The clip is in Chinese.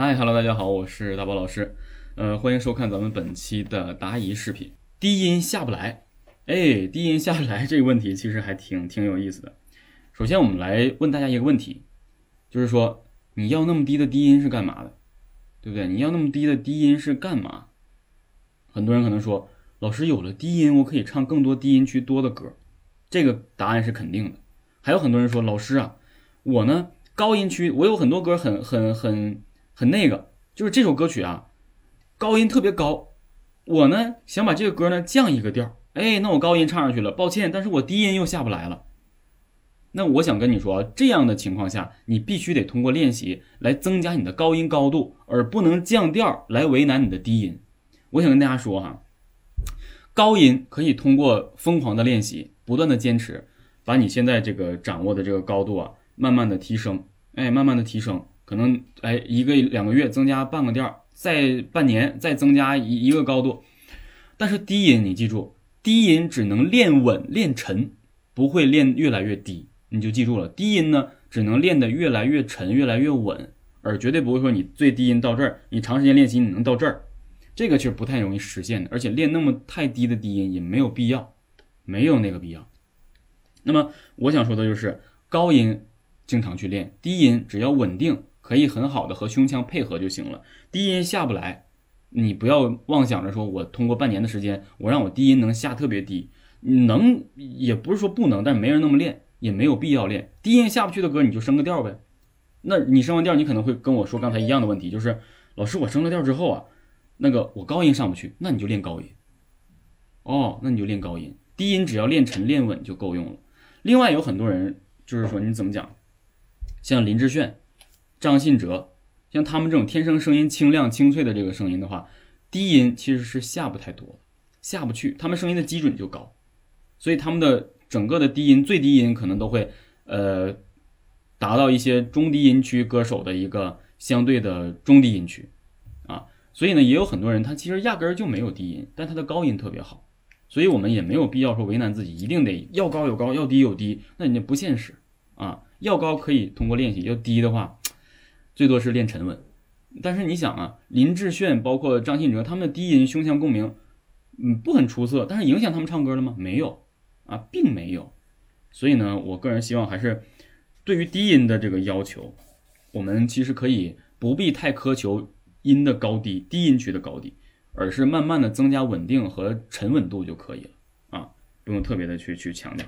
嗨，Hello，大家好，我是大宝老师，呃，欢迎收看咱们本期的答疑视频。低音下不来，哎，低音下不来这个问题其实还挺挺有意思的。首先，我们来问大家一个问题，就是说你要那么低的低音是干嘛的，对不对？你要那么低的低音是干嘛？很多人可能说，老师有了低音，我可以唱更多低音区多的歌，这个答案是肯定的。还有很多人说，老师啊，我呢高音区我有很多歌很很很。很那个，就是这首歌曲啊，高音特别高。我呢想把这个歌呢降一个调，哎，那我高音唱上去了，抱歉，但是我低音又下不来了。那我想跟你说，这样的情况下，你必须得通过练习来增加你的高音高度，而不能降调来为难你的低音。我想跟大家说哈，高音可以通过疯狂的练习，不断的坚持，把你现在这个掌握的这个高度啊，慢慢的提升，哎，慢慢的提升。可能哎，一个两个月增加半个调，再半年再增加一一个高度。但是低音你记住，低音只能练稳练沉，不会练越来越低。你就记住了，低音呢只能练得越来越沉，越来越稳，而绝对不会说你最低音到这儿，你长时间练习你能到这儿，这个其实不太容易实现的。而且练那么太低的低音也没有必要，没有那个必要。那么我想说的就是高音经常去练，低音只要稳定。可以很好的和胸腔配合就行了，低音下不来，你不要妄想着说我通过半年的时间，我让我低音能下特别低，能也不是说不能，但是没人那么练，也没有必要练。低音下不去的歌，你就升个调呗。那你升完调，你可能会跟我说刚才一样的问题，就是老师我升了调之后啊，那个我高音上不去，那你就练高音。哦，那你就练高音，低音只要练沉练稳就够用了。另外有很多人就是说你怎么讲，像林志炫。张信哲，像他们这种天生声音清亮清脆的这个声音的话，低音其实是下不太多，下不去。他们声音的基准就高，所以他们的整个的低音最低音可能都会呃达到一些中低音区歌手的一个相对的中低音区啊。所以呢，也有很多人他其实压根儿就没有低音，但他的高音特别好。所以我们也没有必要说为难自己，一定得要高有高，要低有低，那人家不现实啊。要高可以通过练习，要低的话。最多是练沉稳，但是你想啊，林志炫包括张信哲，他们的低音胸腔共鸣，嗯，不很出色，但是影响他们唱歌了吗？没有啊，并没有。所以呢，我个人希望还是对于低音的这个要求，我们其实可以不必太苛求音的高低，低音区的高低，而是慢慢的增加稳定和沉稳度就可以了啊，不用特别的去去强调。